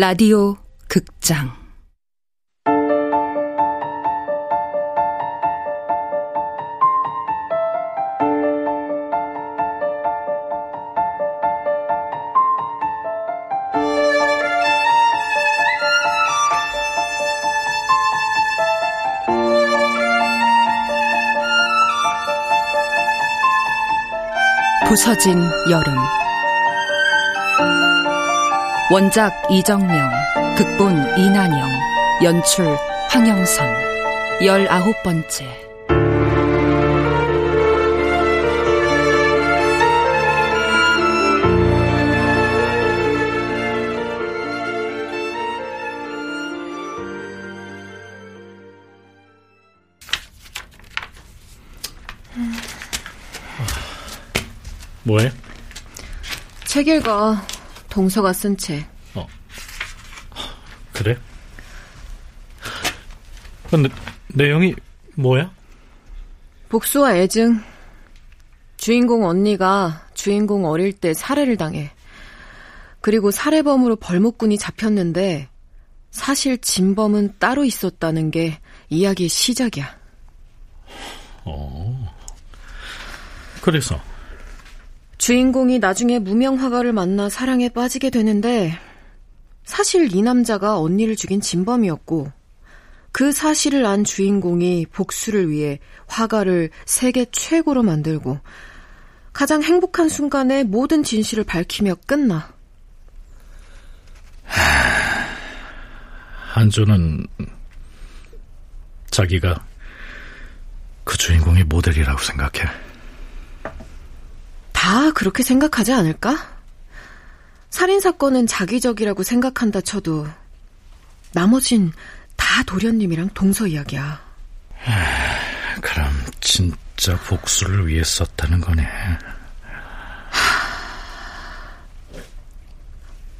라디오 극장. 부서진 여름 원작 이정명 극본 이난영 연출 황영선 열아홉 번째 뭐해? 책 읽어. 동서가 쓴 책. 어. 그래? 근데 내용이 뭐야? 복수와 애증. 주인공 언니가 주인공 어릴 때 살해를 당해. 그리고 살해범으로 벌목꾼이 잡혔는데 사실 진범은 따로 있었다는 게 이야기의 시작이야. 어. 그래서 주인공이 나중에 무명 화가를 만나 사랑에 빠지게 되는데 사실 이 남자가 언니를 죽인 진범이었고 그 사실을 안 주인공이 복수를 위해 화가를 세계 최고로 만들고 가장 행복한 순간에 모든 진실을 밝히며 끝나. 한조는 자기가 그 주인공의 모델이라고 생각해. 다 그렇게 생각하지 않을까? 살인사건은 자기적이라고 생각한다 쳐도 나머진 다 도련님이랑 동서 이야기야. 그럼 진짜 복수를 위해 썼다는 거네.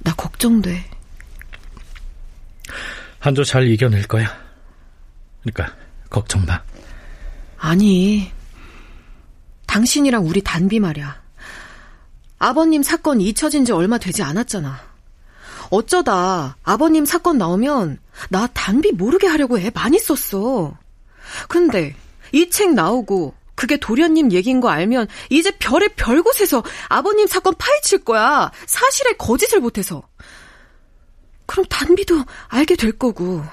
나 걱정돼. 한조 잘 이겨낼 거야. 그러니까 걱정 마. 아니, 당신이랑 우리 단비 말이야. 아버님 사건 잊혀진 지 얼마 되지 않았잖아. 어쩌다 아버님 사건 나오면 나 단비 모르게 하려고 애 많이 썼어. 근데 이 책 나오고 그게 도련님 얘기인 거 알면 이제 별의 별곳에서 아버님 사건 파헤칠 거야. 사실에 거짓을 못해서. 그럼 단비도 알게 될 거고.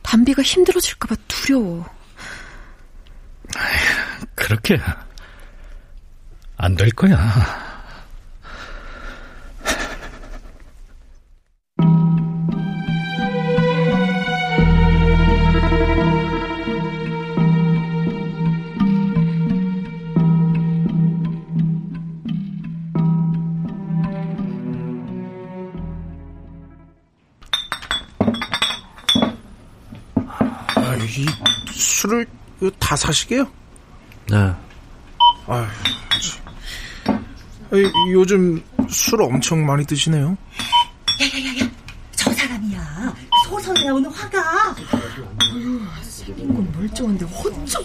단비가 힘들어질까봐 두려워. 그렇게 안 될 거야. 아, 이 술을 다 사시게요? 네. 아휴, 이, 요즘 술 엄청 많이 드시네요. 야야야야, 저 사람이야. 소설에 나오는 화가. 생긴 건 멀쩡한데 어쩜?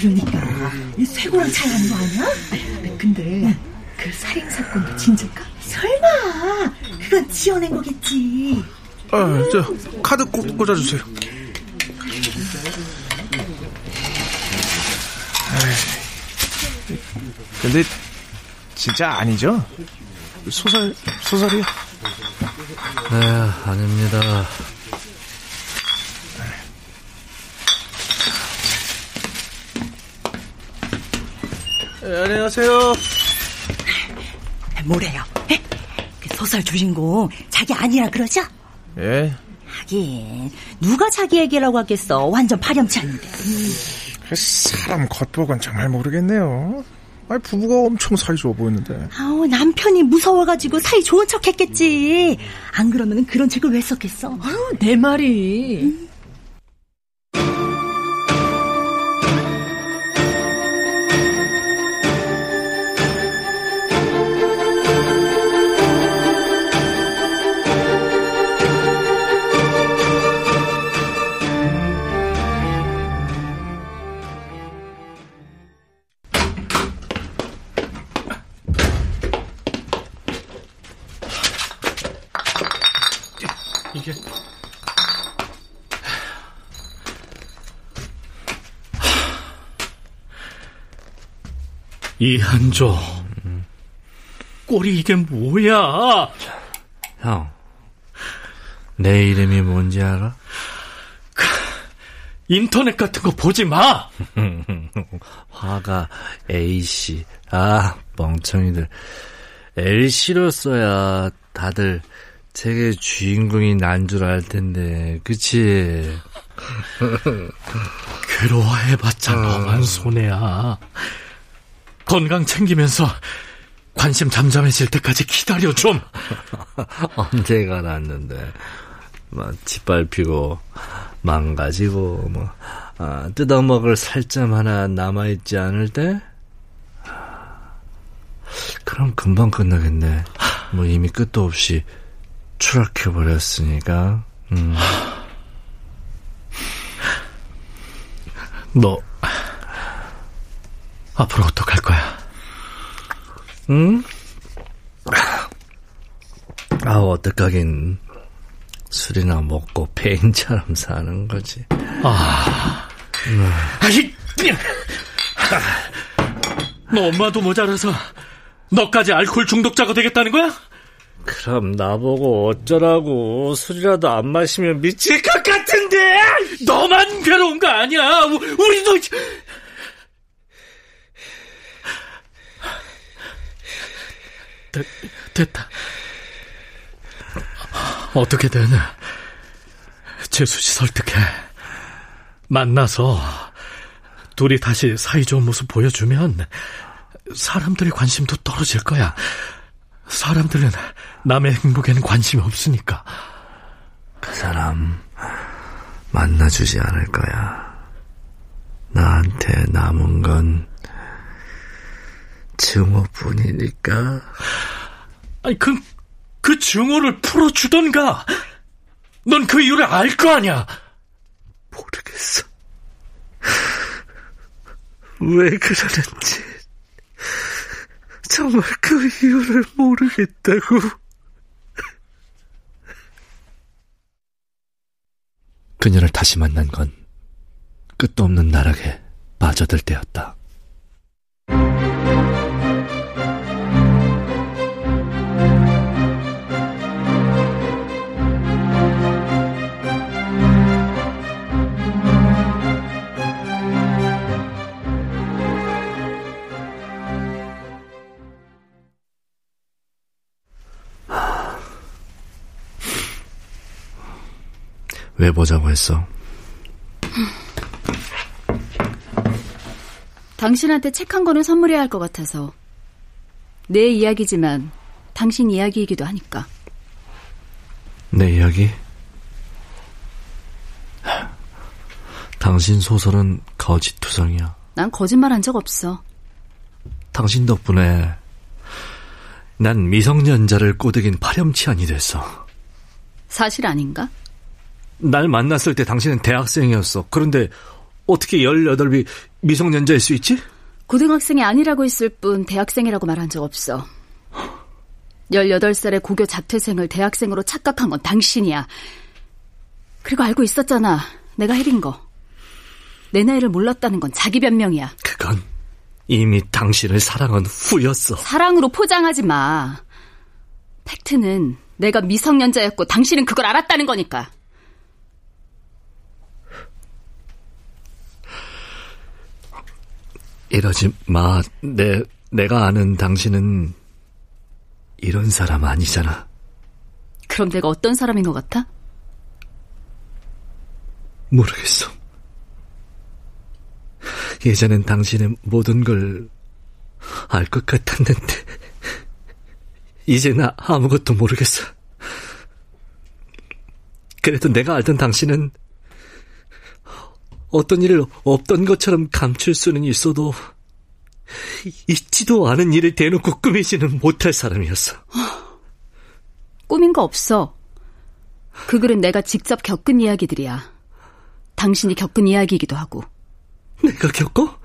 그러니까 이 쇠고랑 차이하는 거 아니야? 근데 그 살인 사건도 진짜일까? 설마 그건 지어낸 거겠지. 아, 저 카드 꽂, 꽂아주세요. 에이, 근데 진짜 아니죠? 소설 소설이요? 네, 아닙니다. 네, 안녕하세요. 뭐래요? 에? 그 소설 주인공 자기 아니라 그러죠? 예, 하긴 누가 자기 얘기라고 하겠어. 완전 파렴치 않은데. 그 사람 겉보건 정말 모르겠네요. 아니 부부가 엄청 사이 좋아 보였는데. 아우 남편이 무서워가지고 사이 좋은 척 했겠지. 안 그러면 그런 책을 왜 썼겠어? 아유, 내 말이. 이 이한조 꼴이 이게 뭐야? 형, 내 이름이 뭔지 알아? 인터넷 같은 거 보지 마! 화가 A씨. 아, 멍청이들. L씨로 써야 다들 책의 주인공이 난 줄 알 텐데, 그치? 괴로워해봤자 너만 손해야. 건강 챙기면서 관심 잠잠해질 때까지 기다려 좀. 언제 가 났는데, 막 짓밟히고, 망가지고, 뭐, 아, 뜯어먹을 살점 하나 남아있지 않을 때? 그럼 금방 끝나겠네. 뭐 이미 끝도 없이 추락해 버렸으니까, 음. 너 앞으로 어떡할 거야? 응? 아, 어떡하긴. 술이나 먹고 페인처럼 사는 거지. 아, 아이, 너 엄마도 모자라서 너까지 알코올 중독자가 되겠다는 거야? 그럼 나보고 어쩌라고 술이라도 안 마시면 미칠 것 같은데 너만 괴로운 거 아니야. 우- 우리도 됐, 됐다. 어떻게든 재수 씨 설득해. 만나서 둘이 다시 사이좋은 모습 보여주면 사람들의 관심도 떨어질 거야. 사람들은 남의 행복에는 관심이 없으니까. 그 사람 만나주지 않을 거야 나한테 남은 건 증오뿐이니까 아니, 그, 그 증오를 풀어주던가. 넌 그 이유를 알 거 아니야. 모르겠어 왜 그러는지 정말 그 이유를 모르겠다고 그녀를 다시 만난 건 끝도 없는 나락에 빠져들 때였다. 왜 보자고 했어? 당신한테 책 한 권을 선물해야 할 것 같아서. 내 이야기지만 당신 이야기이기도 하니까. 내 이야기? 당신 소설은 거짓투성이야. 난 거짓말 한 적 없어. 당신 덕분에 난 미성년자를 꼬드긴 파렴치한이 됐어. 사실 아닌가? 날 만났을 때 당신은 대학생이었어. 그런데 어떻게 18이 미성년자일 수 있지? 고등학생이 아니라고 했을 뿐 대학생이라고 말한 적 없어. 18살의 고교 자퇴생을 대학생으로 착각한 건 당신이야. 그리고 알고 있었잖아. 내가 해린 거. 내 나이를 몰랐다는 건 자기 변명이야. 그건 이미 당신을 사랑한 후였어. 사랑으로 포장하지 마. 팩트는 내가 미성년자였고 당신은 그걸 알았다는 거니까. 이러지 마. 내, 내가 아는 당신은 이런 사람 아니잖아. 그럼 내가 어떤 사람인 것 같아? 모르겠어. 예전엔 당신의 모든 걸 알 것 같았는데, 이제 나 아무것도 모르겠어. 그래도 내가 알던 당신은 어떤 일을 없던 것처럼 감출 수는 있어도 있지도 않은 일을 대놓고 꾸미지는 못할 사람이었어. 꾸민 거 없어. 그 글은 내가 직접 겪은 이야기들이야. 당신이 겪은 이야기이기도 하고. 내가 겪어?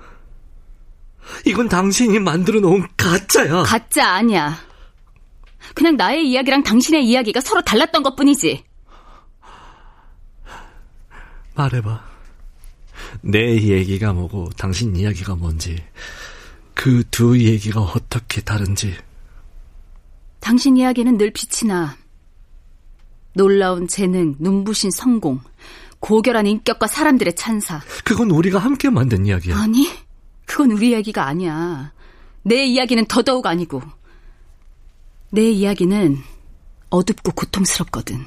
이건 당신이 만들어 놓은 가짜야. 가짜 아니야. 그냥 나의 이야기랑 당신의 이야기가 서로 달랐던 것 뿐이지. 말해봐. 내 얘기가 뭐고 당신 이야기가 뭔지, 그 두 얘기가 어떻게 다른지. 당신 이야기는 늘 빛이 나. 놀라운 재능, 눈부신 성공, 고결한 인격과 사람들의 찬사. 그건 우리가 함께 만든 이야기야. 아니, 그건 우리 이야기가 아니야. 내 이야기는 더더욱 아니고. 내 이야기는 어둡고 고통스럽거든.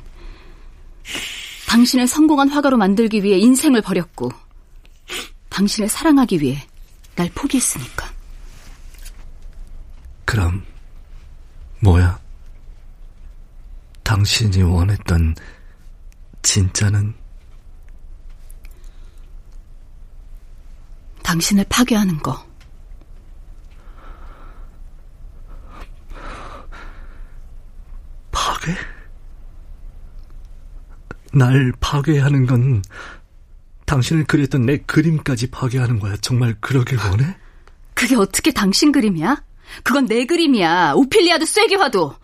당신을 성공한 화가로 만들기 위해 인생을 버렸고, 당신을 사랑하기 위해 날 포기했으니까. 그럼, 뭐야? 당신이 원했던 진짜는? 당신을 파괴하는 거. 파괴? 날 파괴하는 건 당신을 그렸던 내 그림까지 파괴하는 거야. 정말 그러길 원해? 그게 어떻게 당신 그림이야? 그건 내 그림이야. 오피리아도 쐐기화도.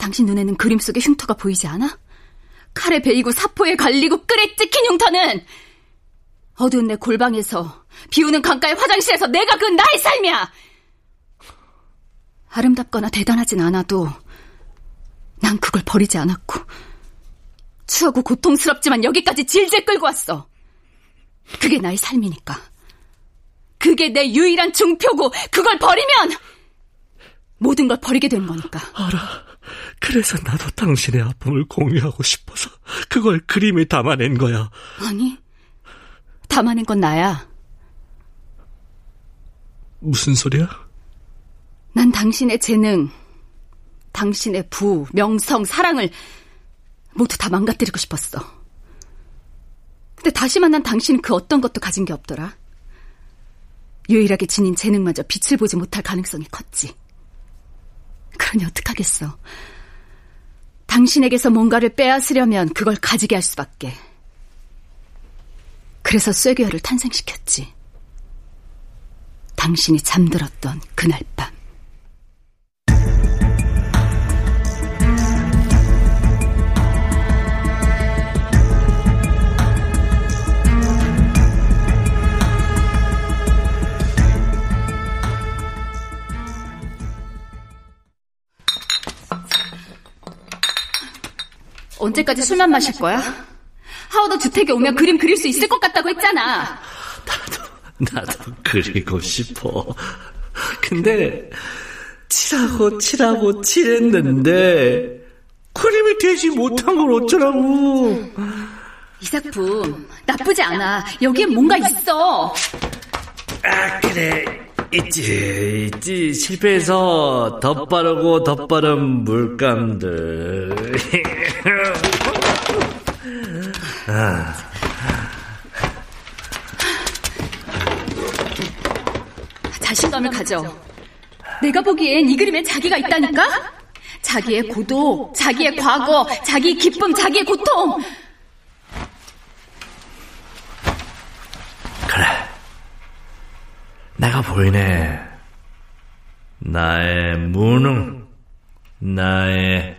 당신 눈에는 그림 속의 흉터가 보이지 않아? 칼에 베이고 사포에 갈리고 끓에 찍힌 흉터는 어두운 내 골방에서 비오는 강가의 화장실에서 내가 그 나의 삶이야. 아름답거나 대단하진 않아도 난 그걸 버리지 않았고 추하고 고통스럽지만 여기까지 질질 끌고 왔어. 그게 나의 삶이니까. 그게 내 유일한 중표고 그걸 버리면 모든 걸 버리게 되는 거니까. 알아. 그래서 나도 당신의 아픔을 공유하고 싶어서 그걸 그림에 담아낸 거야. 아니, 담아낸 건 나야. 무슨 소리야? 난 당신의 재능, 당신의 부, 명성, 사랑을 모두 다 망가뜨리고 싶었어. 근데 다시 만난 당신은 그 어떤 것도 가진 게 없더라. 유일하게 지닌 재능마저 빛을 보지 못할 가능성이 컸지. 그러니 어떡하겠어. 당신에게서 뭔가를 빼앗으려면 그걸 가지게 할 수밖에. 그래서 쇠괴어를 탄생시켰지. 당신이 잠들었던 그날 밤. 언제까지 술만 마실 거야? 하워드 주택에 오면 그림 그릴 수 있을 것 같다고 했잖아. 나도, 나도 그리고 싶어. 근데, 칠하고 칠하고 칠했는데, 그림이 되지 못한 걸 어쩌라고. 이 작품, 나쁘지 않아. 여기엔 뭔가 있어. 아, 그래. 있지, 있지. 실패해서 더 빠른 물감들. 아. 자신감을 가져. 내가 보기엔 이 그림에 자기가 있다니까? 자기의 고독, 자기의 과거, 자기의 기쁨, 자기의 고통. 그래. 내가 보이네. 나의 무능, 나의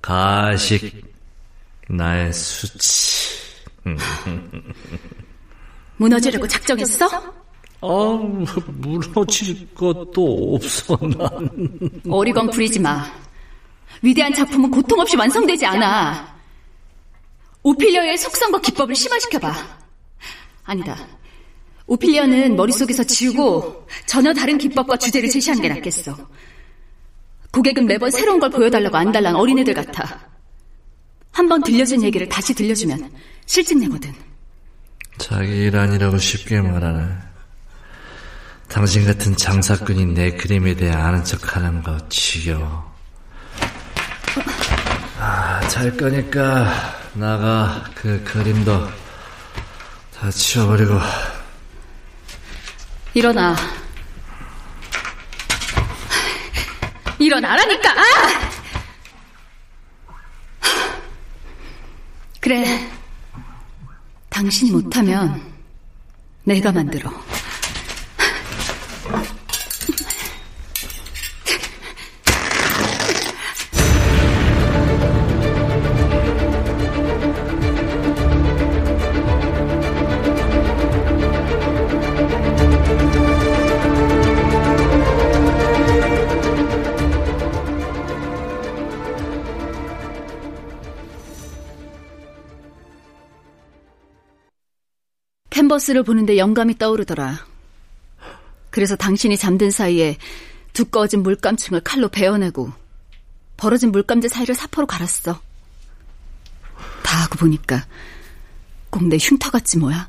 가식, 나의 수치. 무너지려고 작정했어? 아, 무너질 것도 없어, 난. 어리광 부리지 마. 위대한 작품은 고통 없이 완성되지 않아. 오피리어의 속성과 기법을 심화시켜봐. 아니다. 오피리어는 머릿속에서 지우고 전혀 다른 기법과 주제를 제시하는 게 낫겠어. 고객은 매번 새로운 걸 보여달라고 안달난 어린애들 같아. 한 번 들려준 얘기를 다시 들려주면 실증내거든. 자기 일 아니라고 쉽게 말하네. 당신 같은 장사꾼이 내 그림에 대해 아는 척 하는 거 지겨워. 아, 잘 거니까 나가 그 그림도 다 치워버리고 일어나. 일어나라니까! 아! 그래. 당신이 못하면 내가 만들어. 버스를 보는데 영감이 떠오르더라. 그래서 당신이 잠든 사이에 두꺼워진 물감층을 칼로 베어내고 벌어진 물감들 사이를 사포로 갈았어. 다 하고 보니까 꼭 내 흉터 같지 뭐야.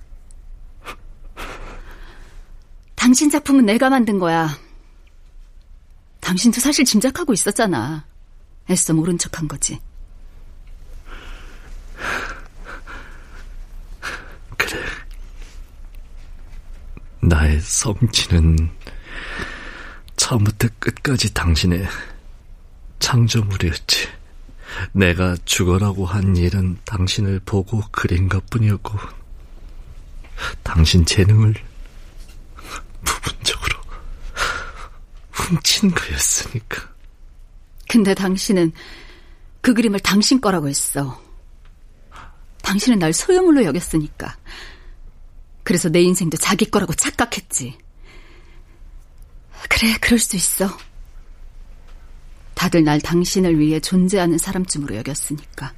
당신 작품은 내가 만든 거야. 당신도 사실 짐작하고 있었잖아. 애써 모른 척한 거지. 나의 성취는 처음부터 끝까지 당신의 창조물이었지. 내가 죽어라고 한 일은 당신을 보고 그린 것 뿐이었고, 당신 재능을 부분적으로 훔친 거였으니까. 근데 당신은 그 그림을 당신 거라고 했어. 당신은 날 소유물로 여겼으니까. 그래서 내 인생도 자기 거라고 착각했지. 그래, 그럴 수 있어. 다들 날 당신을 위해 존재하는 사람쯤으로 여겼으니까.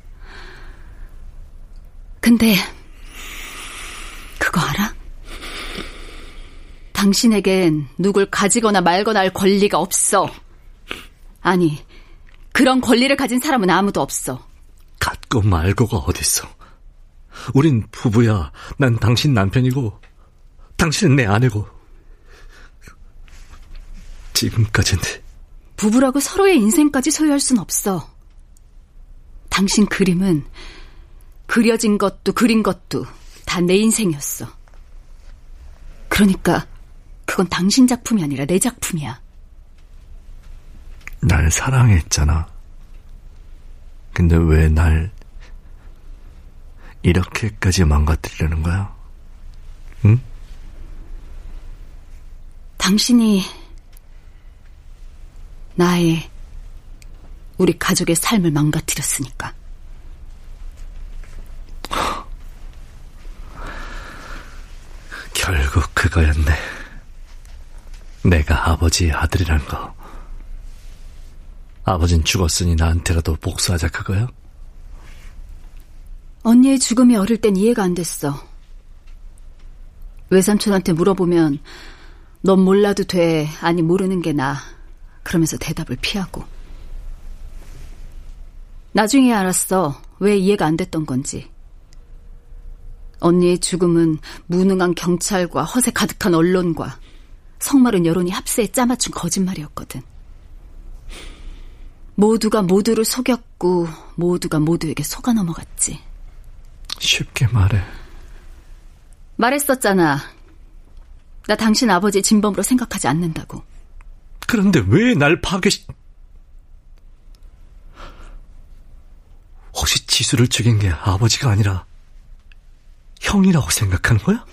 근데, 그거 알아? 당신에겐 누굴 가지거나 말거나 할 권리가 없어. 아니, 그런 권리를 가진 사람은 아무도 없어. 갖고 말고가 어딨어. 우린 부부야. 난 당신 남편이고, 당신은 내 아내고. 지금까지는 부부라고 서로의 인생까지 소유할 순 없어. 당신 그림은 그려진 것도 그린 것도 다 내 인생이었어. 그러니까 그건 당신 작품이 아니라 내 작품이야. 날 사랑했잖아. 근데 왜 날 이렇게까지 망가뜨리려는 거야? 응? 당신이 나의 우리 가족의 삶을 망가뜨렸으니까. 결국 그거였네. 내가 아버지의 아들이란 거. 아버진 죽었으니 나한테라도 복수하자 그거야? 언니의 죽음이 어릴 땐 이해가 안 됐어. 외삼촌한테 물어보면 넌 몰라도 돼. 아니 모르는 게 나. 그러면서 대답을 피하고. 나중에 알았어. 왜 이해가 안 됐던 건지. 언니의 죽음은 무능한 경찰과 허세 가득한 언론과 성마른 여론이 합세에 짜맞춘 거짓말이었거든. 모두가 모두를 속였고 모두가 모두에게 속아 넘어갔지. 쉽게 말해. 말했었잖아. 나 당신 아버지 진범으로 생각하지 않는다고. 그런데 왜 날 파괴... 혹시 지수를 죽인 게 아버지가 아니라 형이라고 생각하는 거야?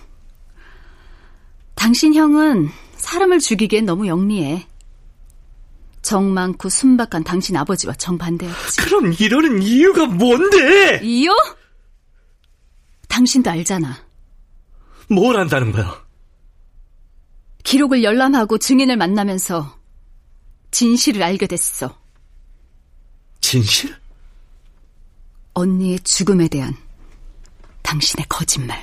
당신 형은 사람을 죽이기엔 너무 영리해. 정 많고 순박한 당신 아버지와 정반대였지. 그럼 이러는 이유가 뭔데? 이유? 당신도 알잖아. 뭘 안다는 거야? 기록을 열람하고 증인을 만나면서 진실을 알게 됐어. 진실? 언니의 죽음에 대한 당신의 거짓말.